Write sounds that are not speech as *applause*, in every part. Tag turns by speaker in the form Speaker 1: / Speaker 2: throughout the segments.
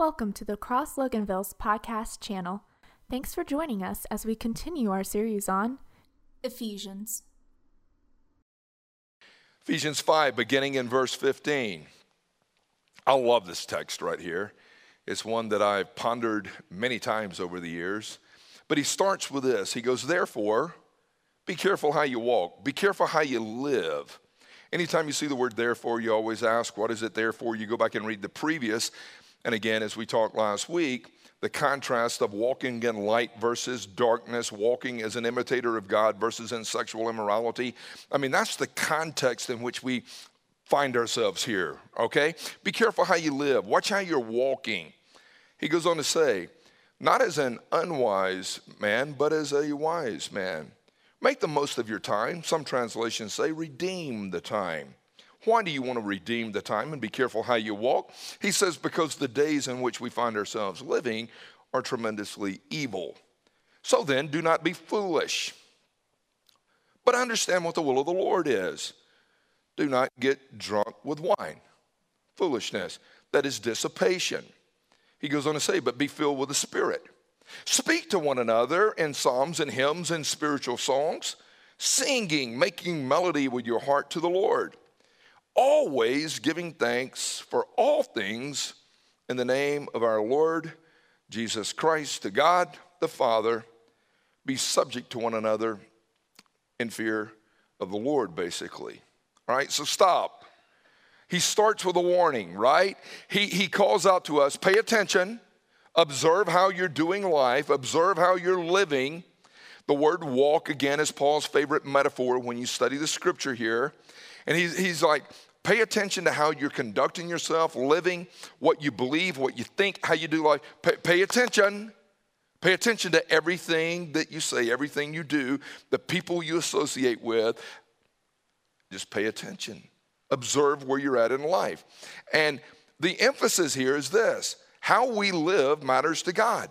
Speaker 1: Welcome to the Cross Loganville's podcast channel. Thanks for joining us as we continue our series on Ephesians.
Speaker 2: Ephesians 5, beginning in verse 15. I love this text right here. It's one that I've pondered many times over the years. But he starts with this He goes, Therefore, be careful how you walk, be careful how you live. Anytime you see the word therefore, you always ask, What is it there for? You go back and read the previous. And again, as we talked last week, the contrast of walking in light versus darkness, walking as an imitator of God versus in sexual immorality. I mean, that's the context in which we find ourselves here, okay? Be careful how you live, watch how you're walking. He goes on to say, not as an unwise man, but as a wise man. Make the most of your time. Some translations say, redeem the time. Why do you want to redeem the time and be careful how you walk? He says, because the days in which we find ourselves living are tremendously evil. So then, do not be foolish, but understand what the will of the Lord is. Do not get drunk with wine, foolishness, that is dissipation. He goes on to say, but be filled with the Spirit. Speak to one another in psalms and hymns and spiritual songs, singing, making melody with your heart to the Lord always giving thanks for all things in the name of our Lord Jesus Christ to God the Father. Be subject to one another in fear of the Lord, basically. All right, so stop. He starts with a warning, right? He, he calls out to us pay attention, observe how you're doing life, observe how you're living. The word walk, again, is Paul's favorite metaphor when you study the scripture here. And he's, he's like, Pay attention to how you're conducting yourself, living, what you believe, what you think, how you do life. Pay, pay, attention. Pay attention to everything that you say, everything you do, the people you associate with. Just pay attention. Observe where you're at in life. And the emphasis here is this how we live matters to God.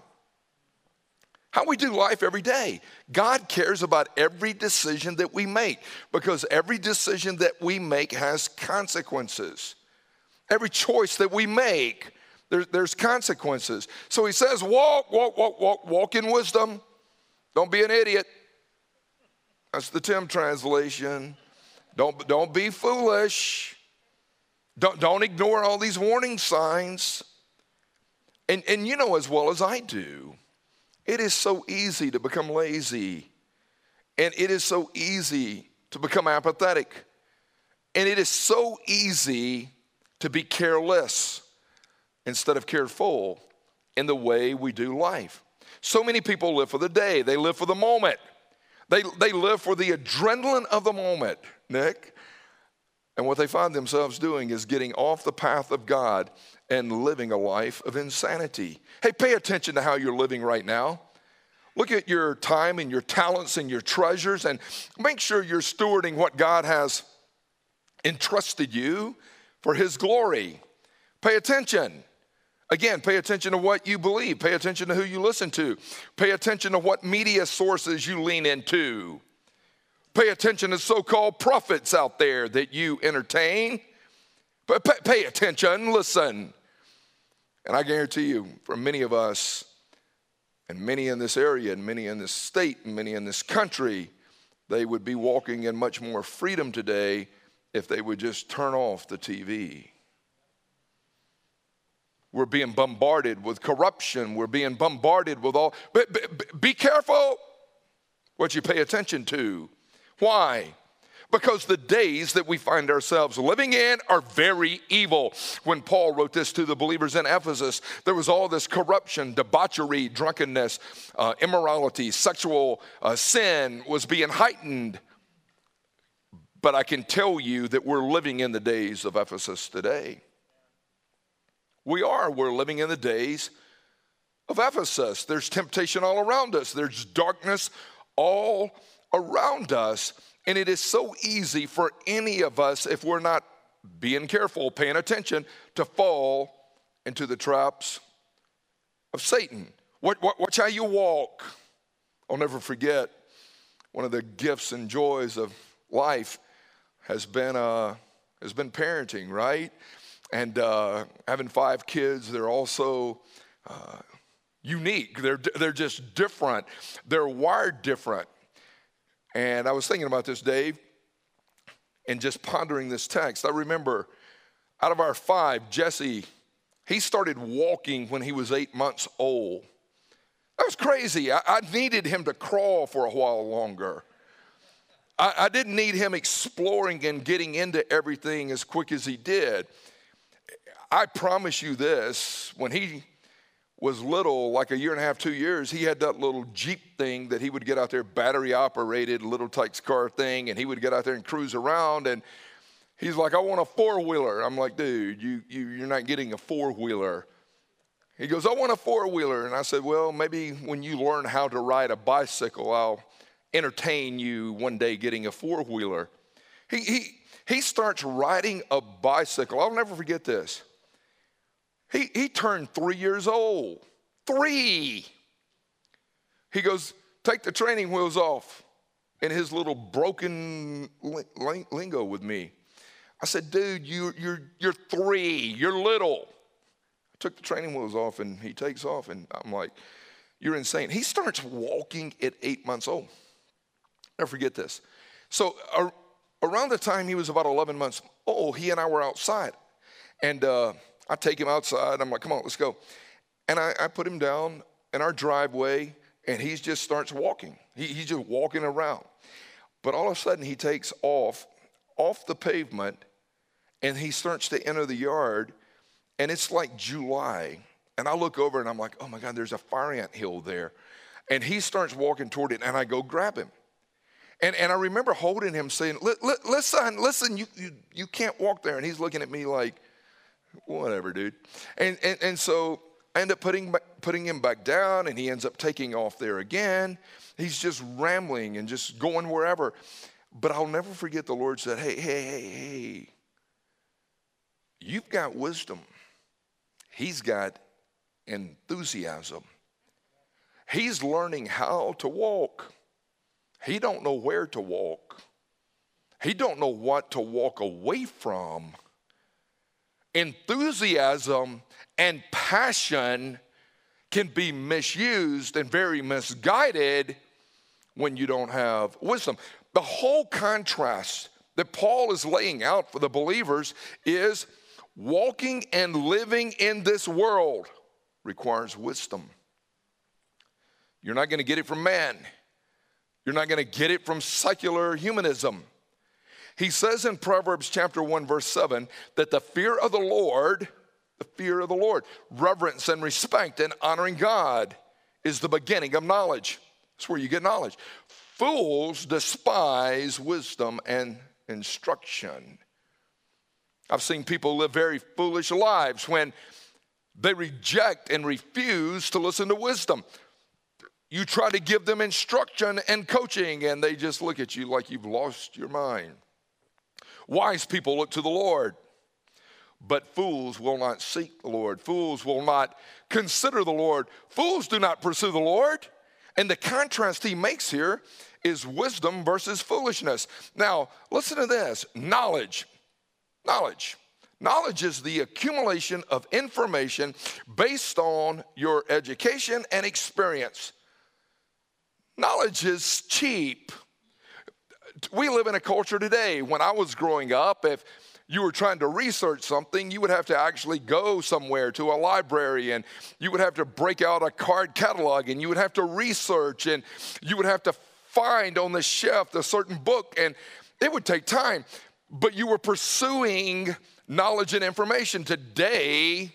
Speaker 2: How we do life every day. God cares about every decision that we make because every decision that we make has consequences. Every choice that we make, there, there's consequences. So he says, walk, walk, walk, walk, walk in wisdom. Don't be an idiot. That's the Tim translation. Don't, don't be foolish. Don't, don't ignore all these warning signs. And, and you know as well as I do it is so easy to become lazy, and it is so easy to become apathetic, and it is so easy to be careless instead of careful in the way we do life. So many people live for the day, they live for the moment, they, they live for the adrenaline of the moment, Nick. And what they find themselves doing is getting off the path of God and living a life of insanity. Hey, pay attention to how you're living right now. Look at your time and your talents and your treasures and make sure you're stewarding what God has entrusted you for His glory. Pay attention. Again, pay attention to what you believe. Pay attention to who you listen to. Pay attention to what media sources you lean into. Pay attention to so called prophets out there that you entertain. But pay, attention, listen. And I guarantee you, for many of us, and many in this area, and many in this state, and many in this country, they would be walking in much more freedom today if they would just turn off the TV. We're being bombarded with corruption. We're being bombarded with all. But, be careful what you pay attention to. Why? because the days that we find ourselves living in are very evil. When Paul wrote this to the believers in Ephesus, there was all this corruption, debauchery, drunkenness, uh, immorality, sexual uh, sin was being heightened. But I can tell you that we're living in the days of Ephesus today. We are. We're living in the days of Ephesus. There's temptation all around us, there's darkness all around us. And it is so easy for any of us, if we're not being careful, paying attention, to fall into the traps of Satan. Watch how you walk. I'll never forget one of the gifts and joys of life has been, uh, has been parenting, right? And uh, having five kids, they're also uh, unique. They're, they're just different. They're wired different. And I was thinking about this, Dave, and just pondering this text. I remember out of our five, Jesse, he started walking when he was eight months old. That was crazy. I, I needed him to crawl for a while longer. I, I didn't need him exploring and getting into everything as quick as he did. I promise you this when he was little, like a year and a half, two years, he had that little Jeep thing that he would get out there, battery operated, little Tikes car thing, and he would get out there and cruise around. And he's like, I want a four wheeler. I'm like, dude, you, you, you're not getting a four wheeler. He goes, I want a four wheeler. And I said, Well, maybe when you learn how to ride a bicycle, I'll entertain you one day getting a four wheeler. He, he, he starts riding a bicycle. I'll never forget this. He, he turned three years old. Three. He goes, Take the training wheels off in his little broken lingo with me. I said, Dude, you, you're, you're three, you're little. I took the training wheels off and he takes off, and I'm like, You're insane. He starts walking at eight months old. Never forget this. So, around the time he was about 11 months old, he and I were outside. And uh, I take him outside. I'm like, come on, let's go. And I, I put him down in our driveway, and he just starts walking. He, he's just walking around. But all of a sudden, he takes off, off the pavement, and he starts to enter the yard, and it's like July. And I look over and I'm like, oh my God, there's a fire ant hill there. And he starts walking toward it, and I go grab him. And, and I remember holding him saying, listen, listen, you, you, you can't walk there. And he's looking at me like, whatever, dude. And, and, and so I end up putting, putting him back down, and he ends up taking off there again. He's just rambling and just going wherever. But I'll never forget the Lord said, Hey, hey, hey, hey, you've got wisdom. He's got enthusiasm. He's learning how to walk. He don't know where to walk. He don't know what to walk away from enthusiasm and passion can be misused and very misguided when you don't have wisdom. The whole contrast that Paul is laying out for the believers is walking and living in this world requires wisdom. You're not going to get it from man. You're not going to get it from secular humanism. He says in Proverbs chapter 1, verse 7, that the fear of the Lord, the fear of the Lord, reverence and respect and honoring God is the beginning of knowledge. That's where you get knowledge. Fools despise wisdom and instruction. I've seen people live very foolish lives when they reject and refuse to listen to wisdom. You try to give them instruction and coaching, and they just look at you like you've lost your mind. Wise people look to the Lord, but fools will not seek the Lord. Fools will not consider the Lord. Fools do not pursue the Lord. And the contrast he makes here is wisdom versus foolishness. Now, listen to this knowledge. Knowledge. Knowledge is the accumulation of information based on your education and experience. Knowledge is cheap we live in a culture today. When I was growing up, if you were trying to research something, you would have to actually go somewhere to a library and you would have to break out a card catalog and you would have to research and you would have to find on the shelf a certain book and it would take time. But you were pursuing knowledge and information. Today,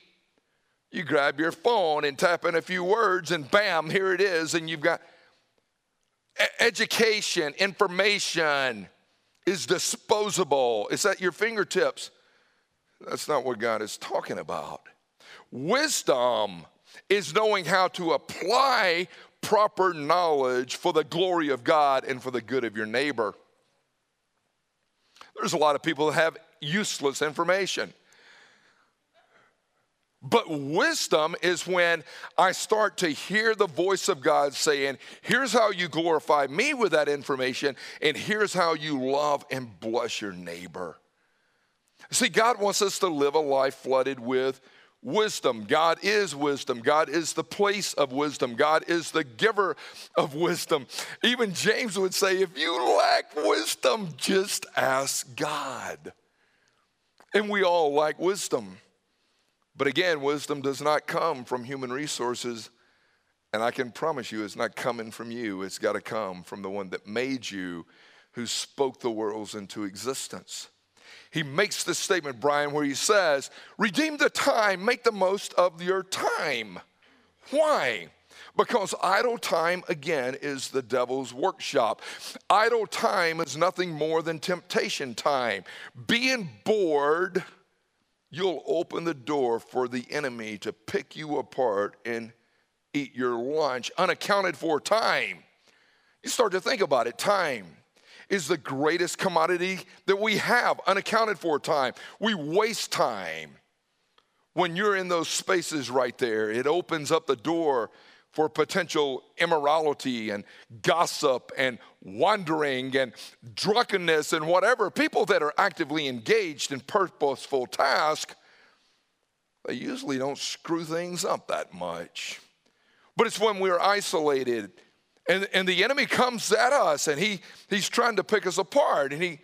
Speaker 2: you grab your phone and tap in a few words and bam, here it is, and you've got education, information is disposable, it's at your fingertips. That's not what God is talking about. Wisdom is knowing how to apply proper knowledge for the glory of God and for the good of your neighbor. There's a lot of people that have useless information. But wisdom is when I start to hear the voice of God saying, Here's how you glorify me with that information, and here's how you love and bless your neighbor. See, God wants us to live a life flooded with wisdom. God is wisdom. God is the place of wisdom. God is the giver of wisdom. Even James would say, if you lack wisdom, just ask God. And we all lack wisdom. But again, wisdom does not come from human resources. And I can promise you, it's not coming from you. It's got to come from the one that made you, who spoke the worlds into existence. He makes this statement, Brian, where he says, Redeem the time, make the most of your time. Why? Because idle time, again, is the devil's workshop. Idle time is nothing more than temptation time. Being bored you'll open the door for the enemy to pick you apart and eat your lunch. Unaccounted for time. You start to think about it time is the greatest commodity that we have, unaccounted for time. We waste time. When you're in those spaces right there, it opens up the door for potential immorality and gossip and wandering and drunkenness and whatever. People that are actively engaged in purposeful task, they usually don't screw things up that much. But it's when we're isolated and, and the enemy comes at us and he, he's trying to pick us apart. And he,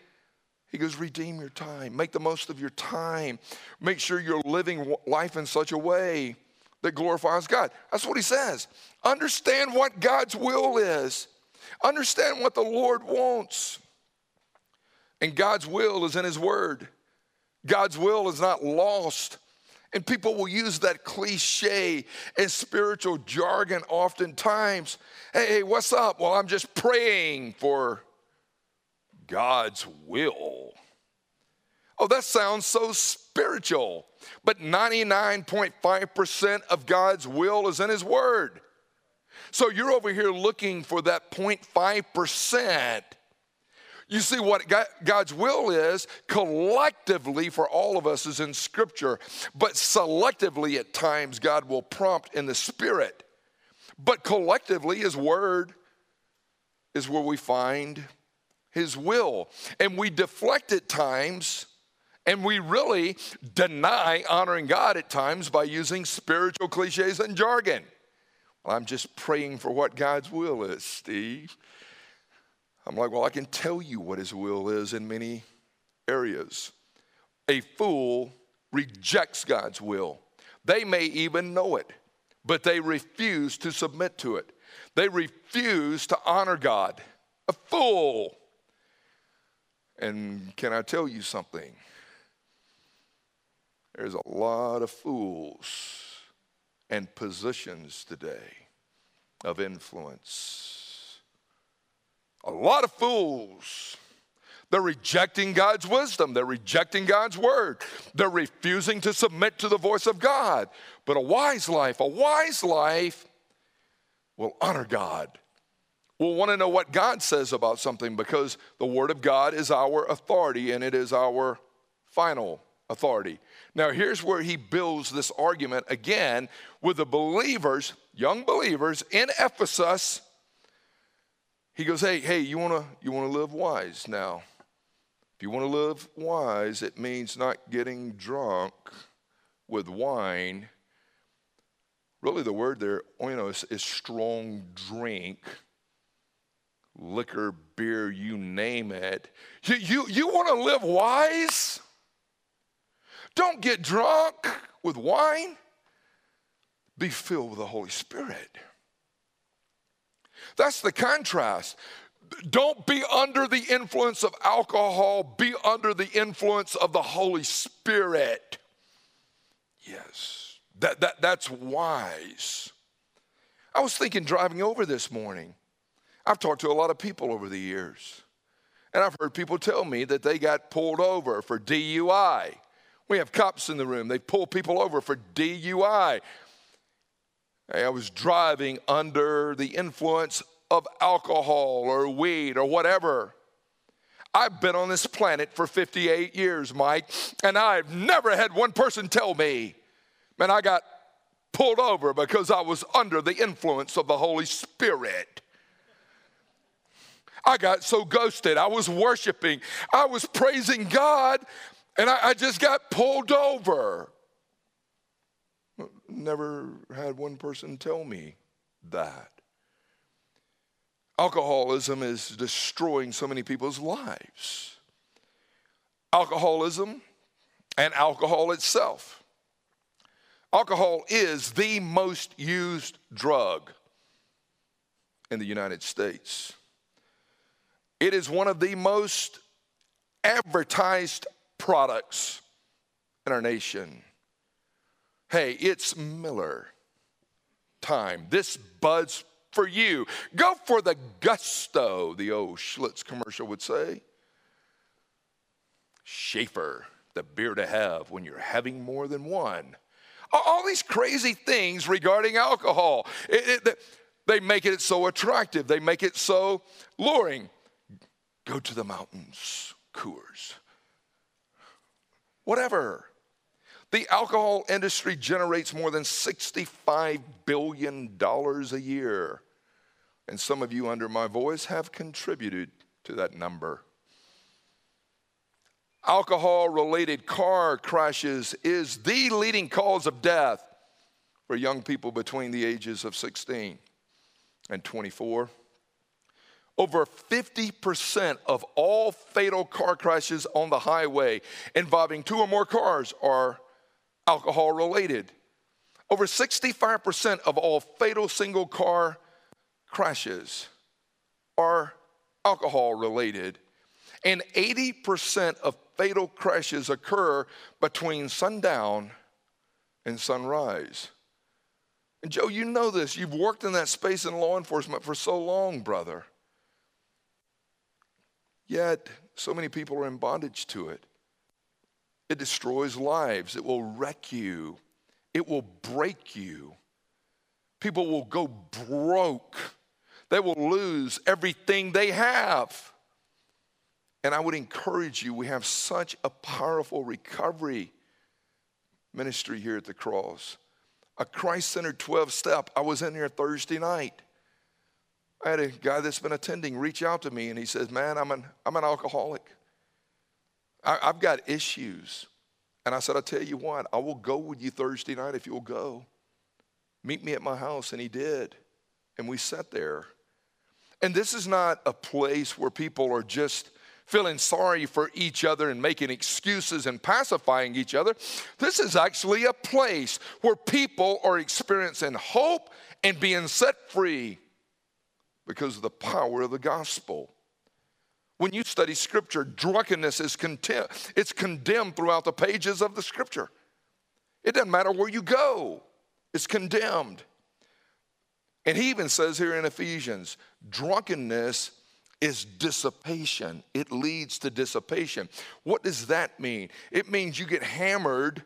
Speaker 2: he goes, Redeem your time, make the most of your time, make sure you're living life in such a way that glorifies God. That's what he says. Understand what God's will is, understand what the Lord wants. And God's will is in his word. God's will is not lost. And people will use that cliche and spiritual jargon oftentimes. Hey, what's up? Well, I'm just praying for God's will. Oh, that sounds so spiritual. Spiritual, but 99.5% of God's will is in His Word. So you're over here looking for that 0.5%. You see, what God's will is collectively for all of us is in Scripture, but selectively at times God will prompt in the Spirit. But collectively, His Word is where we find His will. And we deflect at times and we really deny honoring God at times by using spiritual cliches and jargon. Well, I'm just praying for what God's will is, Steve. I'm like, well, I can tell you what his will is in many areas. A fool rejects God's will. They may even know it, but they refuse to submit to it. They refuse to honor God. A fool. And can I tell you something? There's a lot of fools and positions today of influence. A lot of fools. They're rejecting God's wisdom. They're rejecting God's word. They're refusing to submit to the voice of God. But a wise life, a wise life will honor God. We'll want to know what God says about something because the word of God is our authority and it is our final authority. Now, here's where he builds this argument again with the believers, young believers in Ephesus. He goes, Hey, hey, you wanna, you wanna live wise now? If you wanna live wise, it means not getting drunk with wine. Really, the word there, is, is strong drink liquor, beer, you name it. You, you, you want to live wise? Don't get drunk with wine. Be filled with the Holy Spirit. That's the contrast. Don't be under the influence of alcohol, be under the influence of the Holy Spirit. Yes, that, that, that's wise. I was thinking driving over this morning. I've talked to a lot of people over the years, and I've heard people tell me that they got pulled over for DUI. We have cops in the room. They pull people over for DUI. I was driving under the influence of alcohol or weed or whatever. I've been on this planet for 58 years, Mike, and I've never had one person tell me, man, I got pulled over because I was under the influence of the Holy Spirit. I got so ghosted. I was worshiping, I was praising God, and I, I just got pulled over. Never had one person tell me that. Alcoholism is destroying so many people's lives. Alcoholism and alcohol itself. Alcohol is the most used drug in the United States. It is one of the most advertised products in our nation. Hey, it's Miller time. This buds for you. Go for the gusto, the old Schlitz commercial would say. Schaefer, the beer to have when you're having more than one. All these crazy things regarding alcohol. It, it, they make it so attractive, they make it so luring. Go to the mountains, Coors. Whatever. The alcohol industry generates more than $65 billion a year. And some of you under my voice have contributed to that number. Alcohol related car crashes is the leading cause of death for young people between the ages of 16 and 24. Over 50% of all fatal car crashes on the highway involving two or more cars are alcohol related. Over 65% of all fatal single car crashes are alcohol related. And 80% of fatal crashes occur between sundown and sunrise. And Joe, you know this. You've worked in that space in law enforcement for so long, brother. Yet, so many people are in bondage to it. It destroys lives, it will wreck you, it will break you. People will go broke, they will lose everything they have. And I would encourage you, we have such a powerful recovery ministry here at the cross. A Christ centered 12 step. I was in here Thursday night. I had a guy that's been attending reach out to me and he says, Man, I'm an, I'm an alcoholic. I, I've got issues. And I said, I tell you what, I will go with you Thursday night if you'll go. Meet me at my house. And he did. And we sat there. And this is not a place where people are just feeling sorry for each other and making excuses and pacifying each other. This is actually a place where people are experiencing hope and being set free because of the power of the gospel. When you study scripture, drunkenness is condemned. It's condemned throughout the pages of the scripture. It doesn't matter where you go, it's condemned. And he even says here in Ephesians, drunkenness is dissipation. It leads to dissipation. What does that mean? It means you get hammered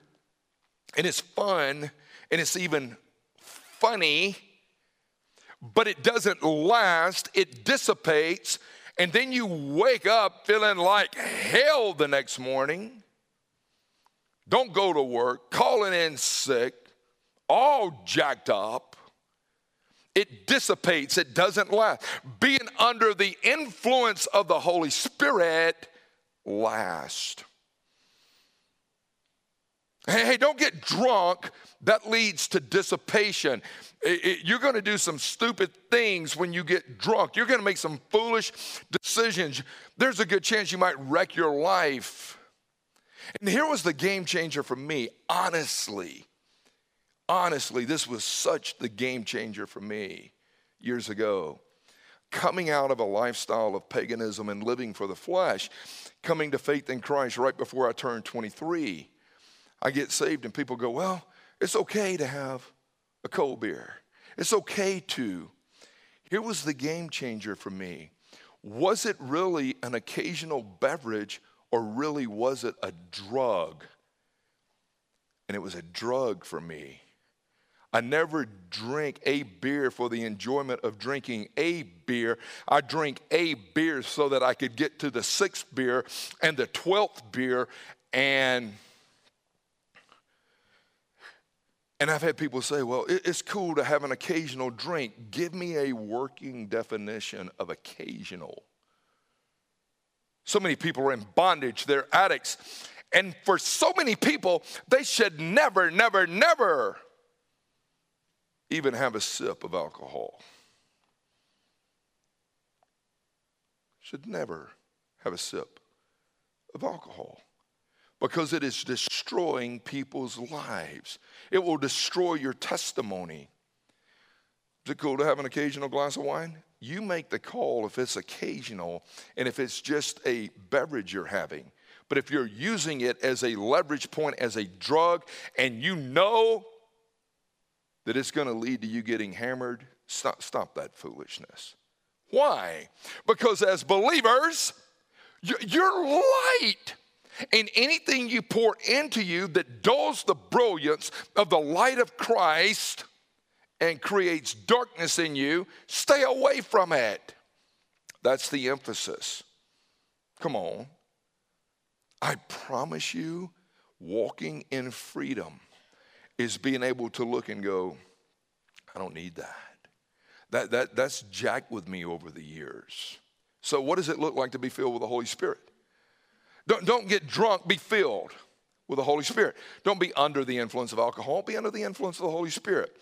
Speaker 2: and it's fun and it's even funny, but it doesn't last, it dissipates and then you wake up feeling like hell the next morning, don't go to work, calling in sick, all jacked up. It dissipates, it doesn't last. Being under the influence of the Holy Spirit lasts. Hey, hey, don't get drunk. That leads to dissipation. It, it, you're going to do some stupid things when you get drunk. You're going to make some foolish decisions. There's a good chance you might wreck your life. And here was the game changer for me, honestly. Honestly, this was such the game changer for me years ago. Coming out of a lifestyle of paganism and living for the flesh, coming to faith in Christ right before I turned 23 I get saved and people go, well, it's okay to have a cold beer. It's okay to. Here was the game changer for me. Was it really an occasional beverage or really was it a drug? And it was a drug for me. I never drink a beer for the enjoyment of drinking a beer. I drink a beer so that I could get to the sixth beer and the twelfth beer and and I've had people say, well, it's cool to have an occasional drink. Give me a working definition of occasional. So many people are in bondage, they're addicts, And for so many people, they should never, never, never even have a sip of alcohol. Should never have a sip of alcohol because it is destroying people's lives. It will destroy your testimony. Is it cool to have an occasional glass of wine? You make the call if it's occasional and if it's just a beverage you're having. But if you're using it as a leverage point, as a drug, and you know that it's going to lead to you getting hammered, stop, stop that foolishness. Why? Because as believers, you're light. And anything you pour into you that dulls the brilliance of the light of Christ and creates darkness in you, stay away from it. That's the emphasis. Come on. I promise you, walking in freedom is being able to look and go, I don't need that. That, that that's jacked with me over the years. So, what does it look like to be filled with the Holy Spirit? Don't, don't get drunk, be filled with the Holy Spirit. Don't be under the influence of alcohol, be under the influence of the Holy Spirit.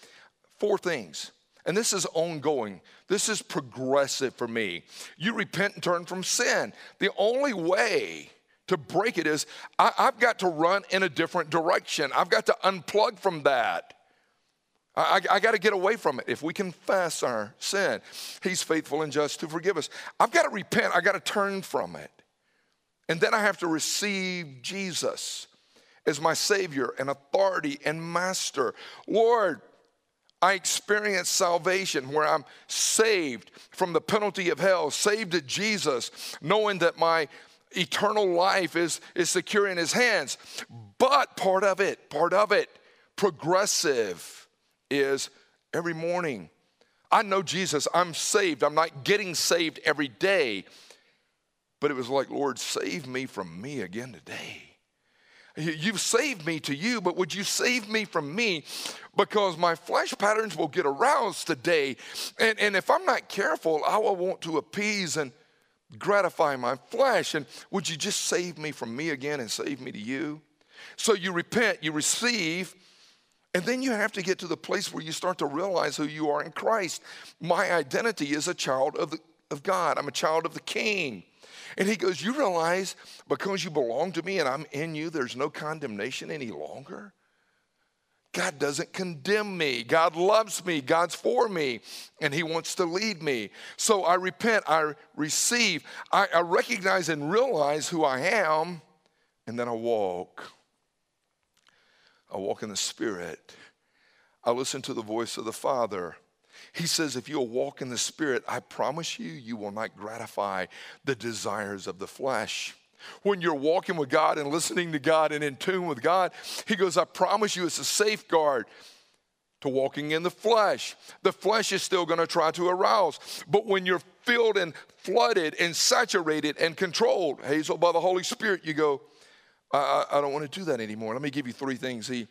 Speaker 2: Four things. And this is ongoing. This is progressive for me. You repent and turn from sin. The only way to break it is I, have got to run in a different direction. I've got to unplug from that. I, I, I got to get away from it. If we confess our sin, He's faithful and just to forgive us. I've got to repent. I got to turn from it. And then I have to receive Jesus as my Savior and authority and Master. Lord, I experience salvation where I'm saved from the penalty of hell, saved to Jesus, knowing that my eternal life is, is secure in his hands. But part of it, part of it, progressive, is every morning. I know Jesus, I'm saved. I'm not getting saved every day. But it was like, Lord, save me from me again today. You've saved me to you, but would you save me from me? Because my flesh patterns will get aroused today. And, and if I'm not careful, I will want to appease and gratify my flesh. And would you just save me from me again and save me to you? So you repent, you receive, and then you have to get to the place where you start to realize who you are in Christ. My identity is a child of, the, of God, I'm a child of the King. And he goes, You realize because you belong to me and I'm in you, there's no condemnation any longer? God doesn't condemn me. God loves me. God's for me. And He wants to lead me. So I repent. I receive. I, I, recognize and realize who I am. And then I walk. I walk in the Spirit. I listen to the voice of the Father. He says, if you'll walk in the Spirit, I promise you, you will not gratify the desires of the flesh. When you're walking with God and listening to God and in tune with God, He goes, I promise you, it's a safeguard to walking in the flesh. The flesh is still going to try to arouse. But when you're filled and flooded and saturated and controlled, Hazel, by the Holy Spirit, you go, I, I, I don't want to do that anymore. Let me give you three things He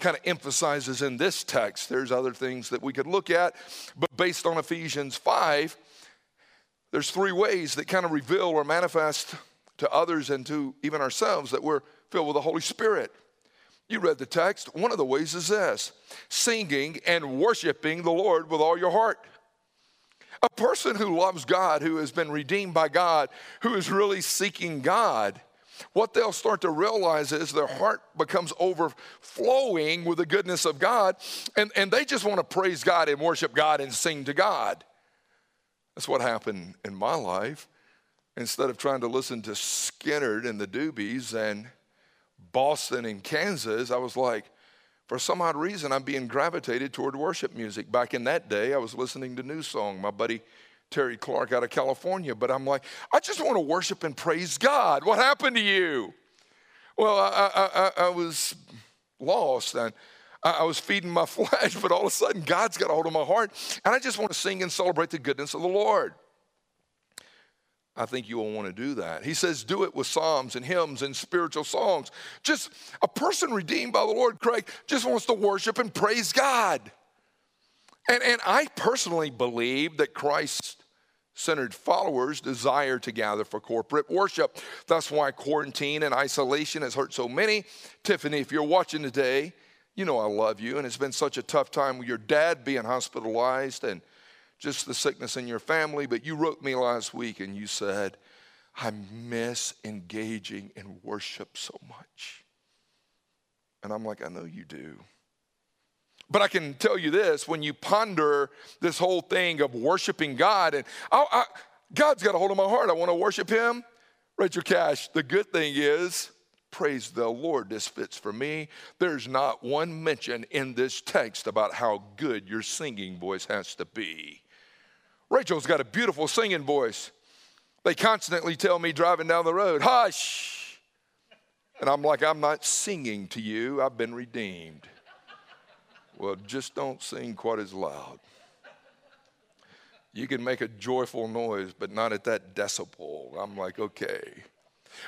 Speaker 2: kind of emphasizes in this text. There's other things that we could look at, but based on Ephesians 5, there's three ways that kind of reveal or manifest to others and to even ourselves that we're filled with the Holy Spirit. You read the text. One of the ways is this singing and worshiping the Lord with all your heart. A person who loves God, who has been redeemed by God, who is really seeking God, what they'll start to realize is their heart becomes overflowing with the goodness of God, and, and they just want to praise God and worship God and sing to God. That's what happened in my life. Instead of trying to listen to Skynyrd and the Doobies and Boston and Kansas, I was like, for some odd reason, I'm being gravitated toward worship music. Back in that day, I was listening to New Song. My buddy Terry Clark out of California, but I'm like, I just want to worship and praise God. What happened to you? Well, I, I, I, I was lost and I was feeding my *laughs* flesh, but all of a sudden God's got a hold of my heart, and I just want to sing and celebrate the goodness of the Lord. I think you will want to do that. He says, do it with psalms and hymns and spiritual songs. Just a person redeemed by the Lord, Craig, just wants to worship and praise God. And, and I personally believe that Christ centered followers desire to gather for corporate worship. That's why quarantine and isolation has hurt so many. Tiffany, if you're watching today, you know I love you, and it's been such a tough time with your dad being hospitalized and just the sickness in your family. But you wrote me last week and you said, I miss engaging in worship so much. And I'm like, I know you do. But I can tell you this when you ponder this whole thing of worshiping God, and I, I, God's got a hold of my heart. I want to worship Him. Rachel Cash, the good thing is, praise the Lord, this fits for me. There's not one mention in this text about how good your singing voice has to be. Rachel's got a beautiful singing voice. They constantly tell me driving down the road, hush. And I'm like, I'm not singing to you, I've been redeemed. Well, just don't sing quite as loud. You can make a joyful noise, but not at that decibel. I'm like, okay.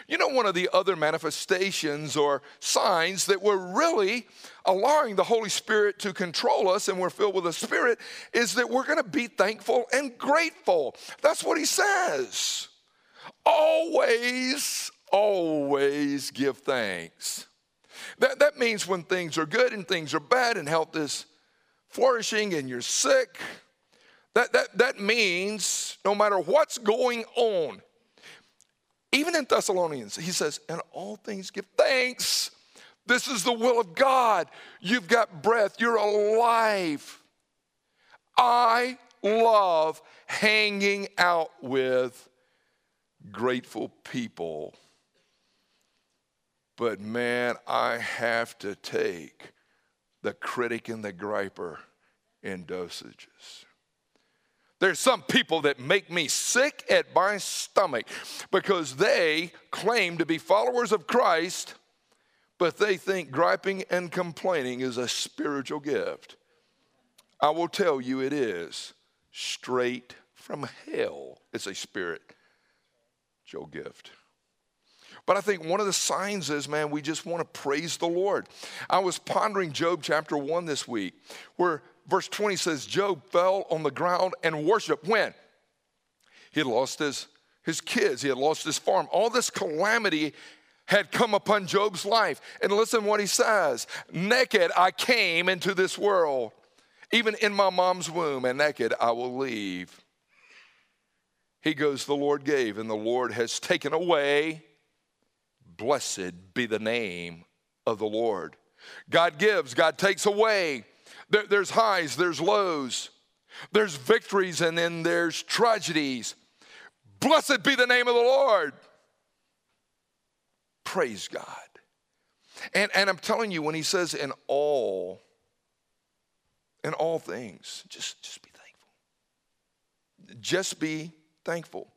Speaker 2: You know, one of the other manifestations or signs that we're really allowing the Holy Spirit to control us and we're filled with the Spirit is that we're going to be thankful and grateful. That's what he says. Always, always give thanks. That, that means when things are good and things are bad and health is flourishing and you're sick, that, that, that means no matter what's going on, even in Thessalonians, he says, in all things give thanks. This is the will of God. You've got breath, you're alive. I love hanging out with grateful people but man, I have to take the critic and the griper in dosages. There's some people that make me sick at my stomach because they claim to be followers of Christ, but they think griping and complaining is a spiritual gift. I will tell you it is straight from hell. It's a spiritual gift. But I think one of the signs is, man, we just want to praise the Lord. I was pondering Job chapter 1 this week, where verse 20 says, Job fell on the ground and worshiped. When? He had lost his, his kids, he had lost his farm. All this calamity had come upon Job's life. And listen what he says Naked I came into this world, even in my mom's womb, and naked I will leave. He goes, The Lord gave, and the Lord has taken away. Blessed be the name of the Lord. God gives, God takes away. There, there's highs, there's lows, there's victories, and then there's tragedies. Blessed be the name of the Lord. Praise God. And, and I'm telling you, when he says in all, in all things, just, just be thankful. Just be thankful.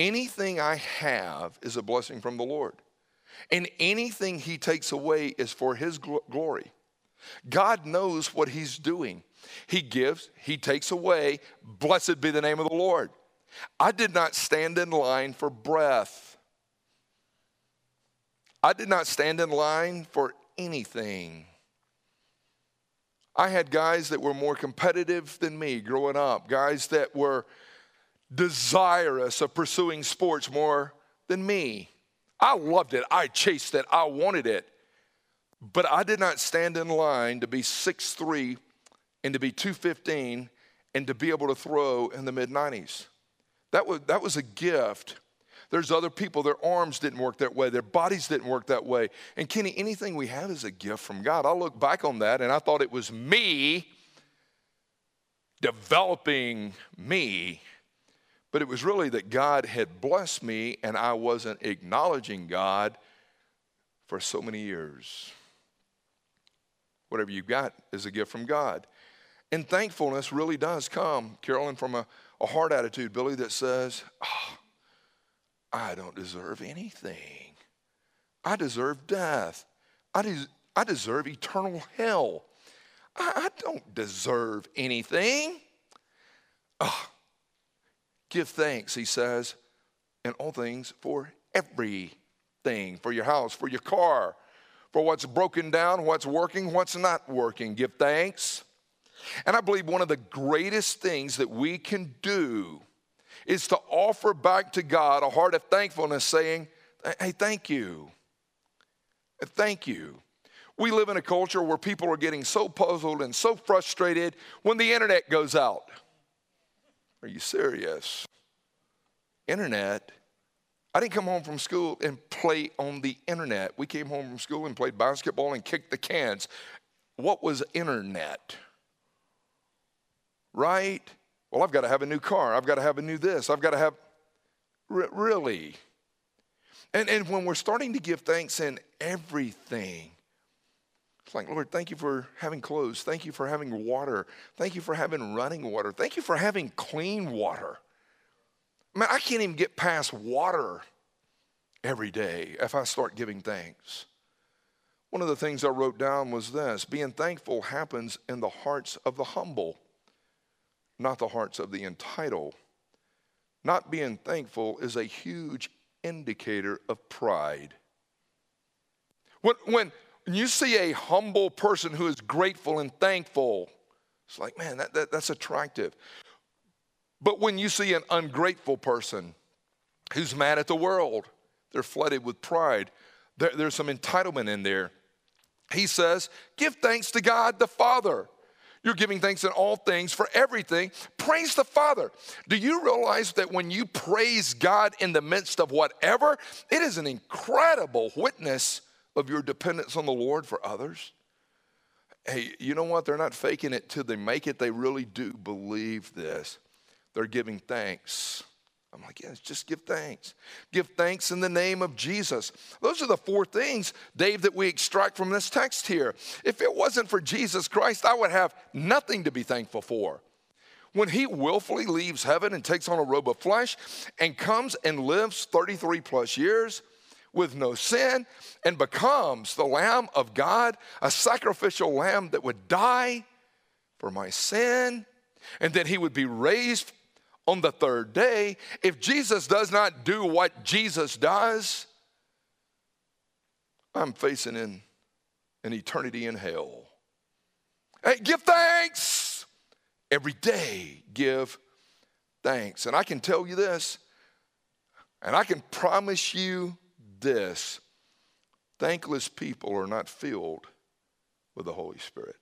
Speaker 2: Anything I have is a blessing from the Lord. And anything he takes away is for his gl- glory. God knows what he's doing. He gives, he takes away. Blessed be the name of the Lord. I did not stand in line for breath. I did not stand in line for anything. I had guys that were more competitive than me growing up, guys that were desirous of pursuing sports more than me. I loved it. I chased it. I wanted it. But I did not stand in line to be 6'3 and to be 215 and to be able to throw in the mid 90s. That was, that was a gift. There's other people, their arms didn't work that way, their bodies didn't work that way. And Kenny, anything we have is a gift from God. I look back on that and I thought it was me developing me but it was really that God had blessed me and I wasn't acknowledging God for so many years. Whatever you got is a gift from God. And thankfulness really does come, Carolyn, from a, a heart attitude, Billy, that says, oh, I don't deserve anything. I deserve death. I, des- I deserve eternal hell. I, I don't deserve anything. Oh, Give thanks, he says, in all things for everything for your house, for your car, for what's broken down, what's working, what's not working. Give thanks. And I believe one of the greatest things that we can do is to offer back to God a heart of thankfulness, saying, Hey, thank you. Thank you. We live in a culture where people are getting so puzzled and so frustrated when the internet goes out. Are you serious? Internet? I didn't come home from school and play on the internet. We came home from school and played basketball and kicked the cans. What was internet? Right? Well, I've got to have a new car. I've got to have a new this. I've got to have. R- really? And, and when we're starting to give thanks in everything, it's like, Lord, thank you for having clothes. Thank you for having water. Thank you for having running water. Thank you for having clean water. Man, I can't even get past water every day if I start giving thanks. One of the things I wrote down was this being thankful happens in the hearts of the humble, not the hearts of the entitled. Not being thankful is a huge indicator of pride. When, when you see a humble person who is grateful and thankful, it's like, man, that, that, that's attractive. But when you see an ungrateful person who's mad at the world, they're flooded with pride, there, there's some entitlement in there. He says, Give thanks to God the Father. You're giving thanks in all things for everything. Praise the Father. Do you realize that when you praise God in the midst of whatever, it is an incredible witness of your dependence on the Lord for others? Hey, you know what? They're not faking it till they make it. They really do believe this. They're giving thanks. I'm like, yes, just give thanks. Give thanks in the name of Jesus. Those are the four things, Dave, that we extract from this text here. If it wasn't for Jesus Christ, I would have nothing to be thankful for. When he willfully leaves heaven and takes on a robe of flesh and comes and lives 33 plus years with no sin and becomes the Lamb of God, a sacrificial lamb that would die for my sin, and then he would be raised on the third day, if Jesus does not do what Jesus does, I'm facing in an eternity in hell. Hey, give thanks. Every day, give thanks. And I can tell you this, and I can promise you this thankless people are not filled with the Holy Spirit.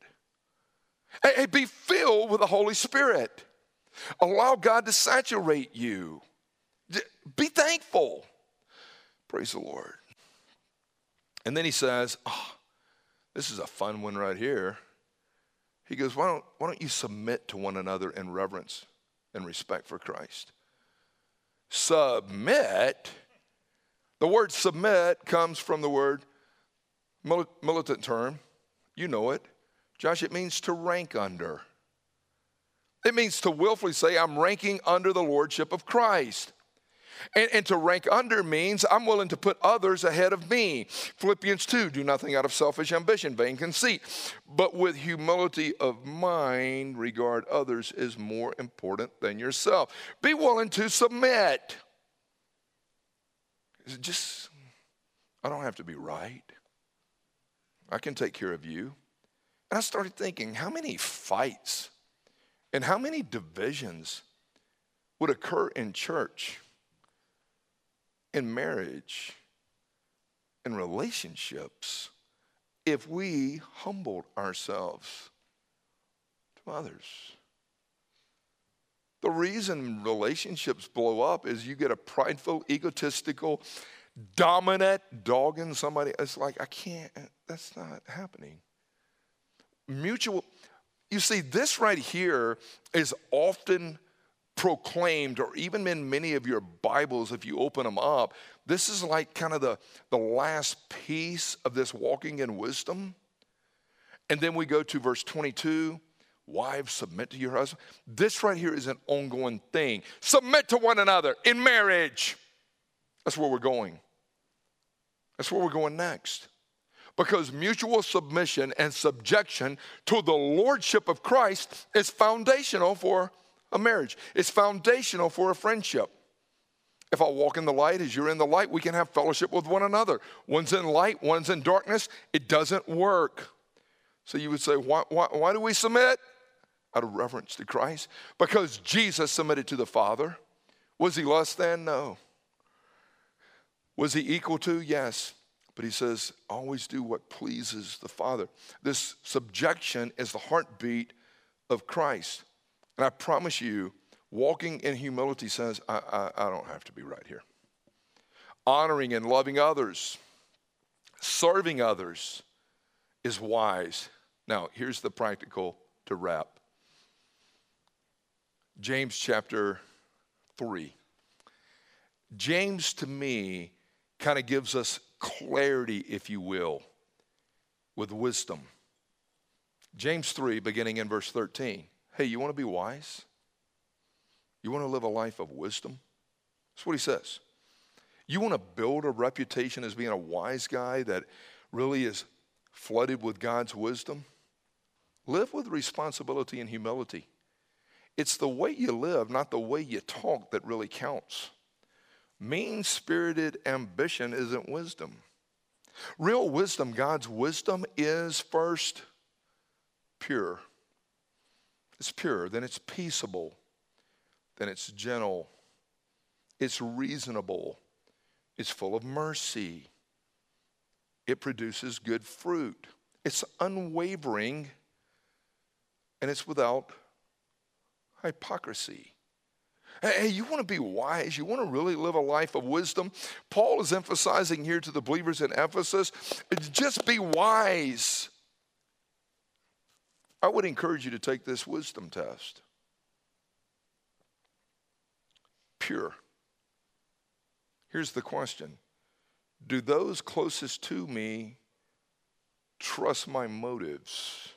Speaker 2: Hey, be filled with the Holy Spirit. Allow God to saturate you. Be thankful. Praise the Lord. And then he says, oh, This is a fun one right here. He goes, why don't, why don't you submit to one another in reverence and respect for Christ? Submit. The word submit comes from the word militant term. You know it. Josh, it means to rank under. It means to willfully say, I'm ranking under the lordship of Christ. And, and, to rank under means I'm willing to put others ahead of me. Philippians 2 do nothing out of selfish ambition, vain conceit, but with humility of mind, regard others as more important than yourself. Be willing to submit. Just, I don't have to be right. I can take care of you. And I started thinking, how many fights and how many divisions would occur in church, in marriage, in relationships if we humbled ourselves to others? The reason relationships blow up is you get a prideful, egotistical, dominant dog in somebody. It's like, I can't, uh, that's not happening. Mutual, you see, this right here is often proclaimed, or even in many of your Bibles, if you open them up, this is like kind of the, the last piece of this walking in wisdom. And then we go to verse 22 Wives, submit to your husband. This right here is an ongoing thing. Submit to one another in marriage. That's where we're going. That's where we're going next because mutual submission and subjection to the lordship of Christ is foundational for a marriage. It's foundational for a friendship. If I walk in the light as you're in the light, we can have fellowship with one another. One's in light, one's in darkness. It doesn't work. So you would say, why, why, why do we submit? Out of reverence to Christ. Because Jesus submitted to the Father. Was he less than? No. Was he equal to? Yes. But he says, always do what pleases the Father. This subjection is the heartbeat of Christ. And I promise you, walking in humility says, I, I, I don't have to be right here. Honoring and loving others, serving others is wise. Now, here's the practical to wrap James chapter 3. James, to me, kind of gives us clarity, if you will, with wisdom. James 3, beginning in verse 13. Hey, you want to be wise? You want to live a life of wisdom? That's what he says. You want to build a reputation as being a wise guy that really is flooded with God's wisdom? Live with responsibility and humility. It's the way you live, not the way you talk, that really counts. Mean spirited ambition isn't wisdom. Real wisdom, God's wisdom, is first pure. It's pure, then it's peaceable, then it's gentle, it's reasonable, it's full of mercy, it produces good fruit, it's unwavering, and it's without hypocrisy. Hey, you want to be wise? You want to really live a life of wisdom? Paul is emphasizing here to the believers in Ephesus just be wise. I would encourage you to take this wisdom test. Pure. Here's the question Do those closest to me trust my motives?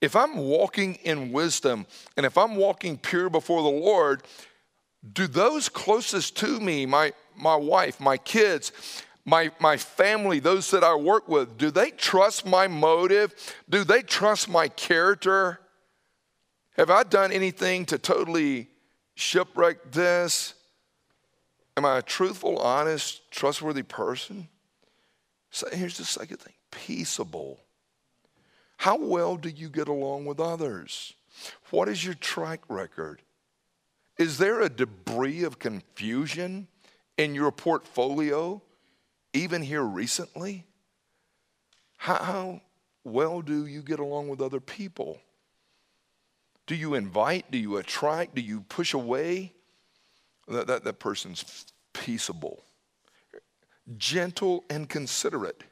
Speaker 2: If I'm walking in wisdom and if I'm walking pure before the Lord, do those closest to me, my, my wife, my kids, my, my family, those that I work with, do they trust my motive? Do they trust my character? Have I done anything to totally shipwreck this? Am I a truthful, honest, trustworthy person? So here's the second thing peaceable. How well do you get along with others? What is your track record? Is there a debris of confusion in your portfolio, even here recently? How well do you get along with other people? Do you invite? Do you attract? Do you push away? That, that, that person's peaceable, gentle, and considerate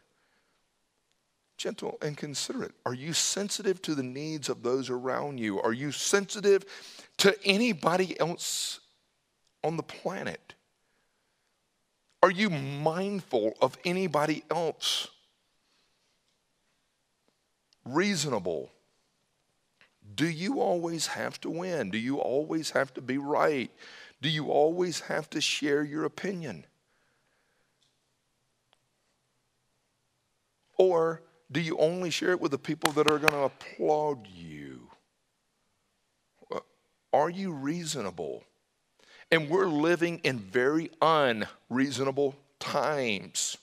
Speaker 2: gentle and considerate? Are you sensitive to the needs of those around you? Are you sensitive to anybody else on the planet? Are you mindful of anybody else? Reasonable. Do you always have to win? Do you always have to be right? Do you always have to share your opinion? Or do you only share it with the people that are going to applaud you? Uh, are you reasonable? And we're living in very unreasonable times.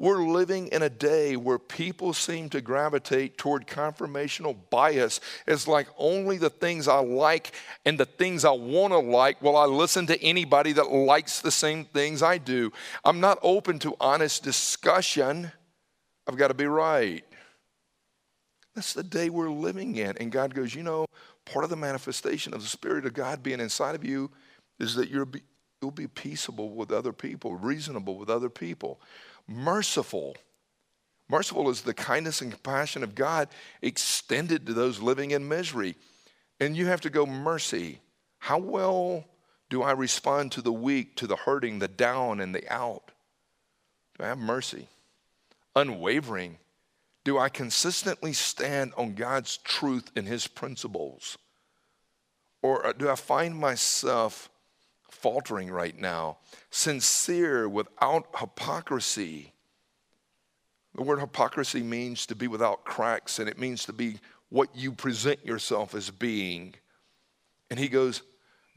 Speaker 2: We're living in a day where people seem to gravitate toward confirmational bias It's like only the things I like and the things I want to like will I listen to anybody that likes the same things I do. I'm not open to honest discussion. I've got to be right. That's the day we're living in. And God goes, you know, part of the manifestation of the Spirit of God being inside of you is that you'll be, you'll be peaceable with other people, reasonable with other people, merciful. Merciful is the kindness and compassion of God extended to those living in misery. And you have to go, mercy. How well do I respond to the weak, to the hurting, the down, and the out? Do I have mercy? Unwavering? Do I consistently stand on God's truth and His principles? Or uh, do I find myself faltering right now? Sincere without hypocrisy. The word hypocrisy means to be without cracks, and it means to be what you present yourself as being. And he goes,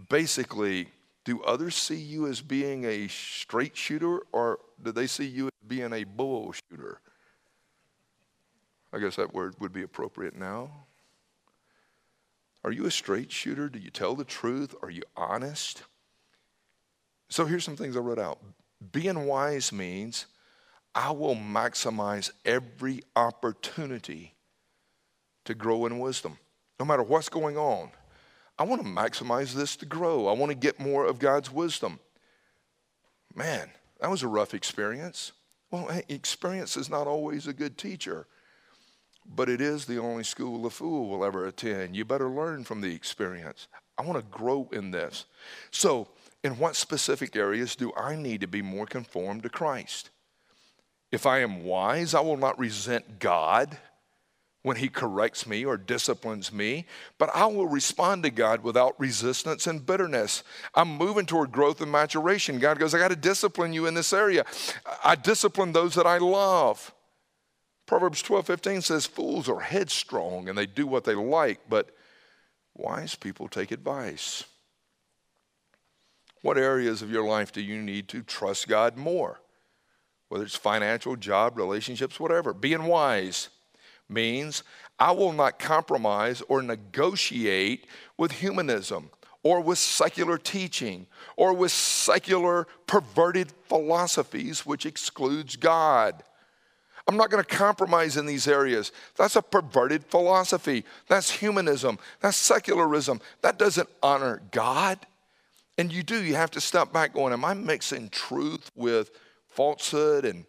Speaker 2: basically, do others see you as being a straight shooter, or do they see you being a bull shooter? I guess that word would be appropriate now. Are you a straight shooter? Do you tell the truth? Are you honest? So here's some things I wrote out. Being wise means I will maximize every opportunity to grow in wisdom, no matter what's going on. I want to maximize this to grow. I want to get more of God's wisdom. Man, that was a rough experience. Well, experience is not always a good teacher, but it is the only school a fool will ever attend. You better learn from the experience. I want to grow in this. So, in what specific areas do I need to be more conformed to Christ? If I am wise, I will not resent God when He corrects me or disciplines me, but I will respond to God without resistance and bitterness. I'm moving toward growth and maturation. God goes, I got to discipline you in this area. I discipline those that I love. Proverbs 12 15 says, Fools are headstrong and they do what they like, but wise people take advice. What areas of your life do you need to trust God more? Whether it's financial, job, relationships, whatever. Being wise means I will not compromise or negotiate with humanism or with secular teaching or with secular perverted philosophies which excludes God. I'm not going to compromise in these areas. That's a perverted philosophy. That's humanism. That's secularism. That doesn't honor God. And you do, you have to step back going, Am I mixing truth with falsehood? And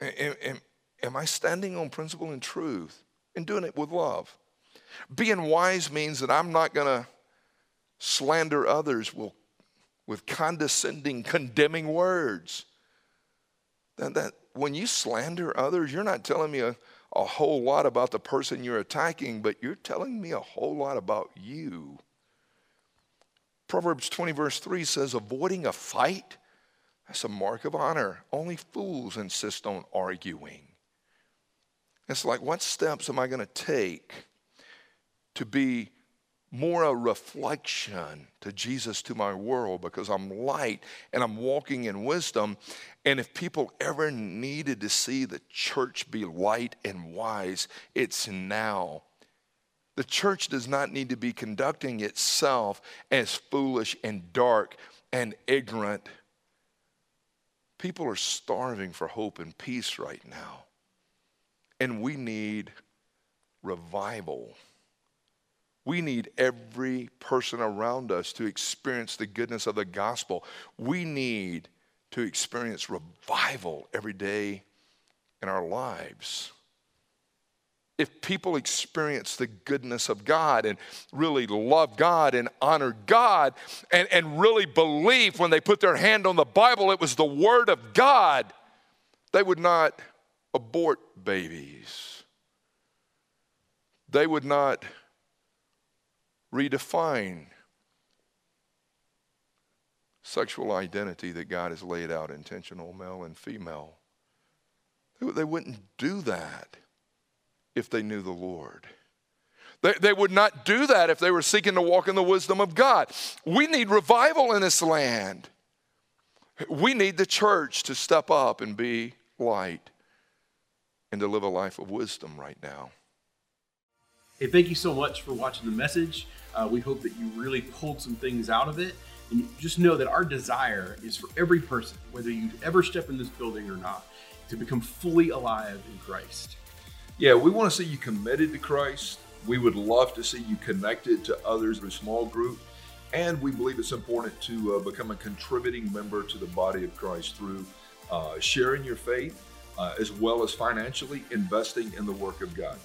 Speaker 2: am, am I standing on principle and truth and doing it with love? Being wise means that I'm not going to slander others with condescending, condemning words. That, that, when you slander others, you're not telling me a, a whole lot about the person you're attacking, but you're telling me a whole lot about you. Proverbs 20, verse 3 says, Avoiding a fight, that's a mark of honor. Only fools insist on arguing. It's like, what steps am I going to take to be more a reflection to Jesus to my world because I'm light and I'm walking in wisdom. And if people ever needed to see the church be light and wise, it's now. The church does not need to be conducting itself as foolish and dark and ignorant. People are starving for hope and peace right now. And we need revival. We need every person around us to experience the goodness of the gospel. We need to experience revival every day in our lives if people experience the goodness of God and really love God and honor God and, and really believe when they put their hand on the Bible it was the Word of God, they would not abort babies. They would not redefine sexual identity that God has laid out intentional male and female. They wouldn't do that if they knew the Lord. They, they would not do that if they were seeking to walk in the wisdom of God. We need revival in this land. We need the church to step up and be light and to live a life of wisdom right now.
Speaker 3: Hey, thank you so much for watching the message. Uh, we hope that you really pulled some things out of it. And just know that our desire is for every person, whether you ever step in this building or not, to become fully alive in Christ.
Speaker 2: Yeah, we want to see you committed to Christ. We would love to see you connected to others in a small group. And we believe it's important to uh, become a contributing member to the body of Christ through uh, sharing your faith uh, as well as financially investing in the work of God.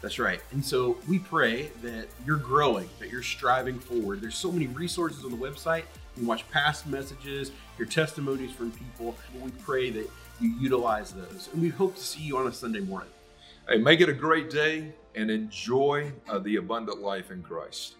Speaker 3: That's right. And so we pray that you're growing, that you're striving forward. There's so many resources on the website. You can watch past messages, your testimonies from people. We pray that you utilize those. And we hope to see you on a Sunday morning.
Speaker 2: Hey, make it a great day and enjoy uh, the abundant life in Christ.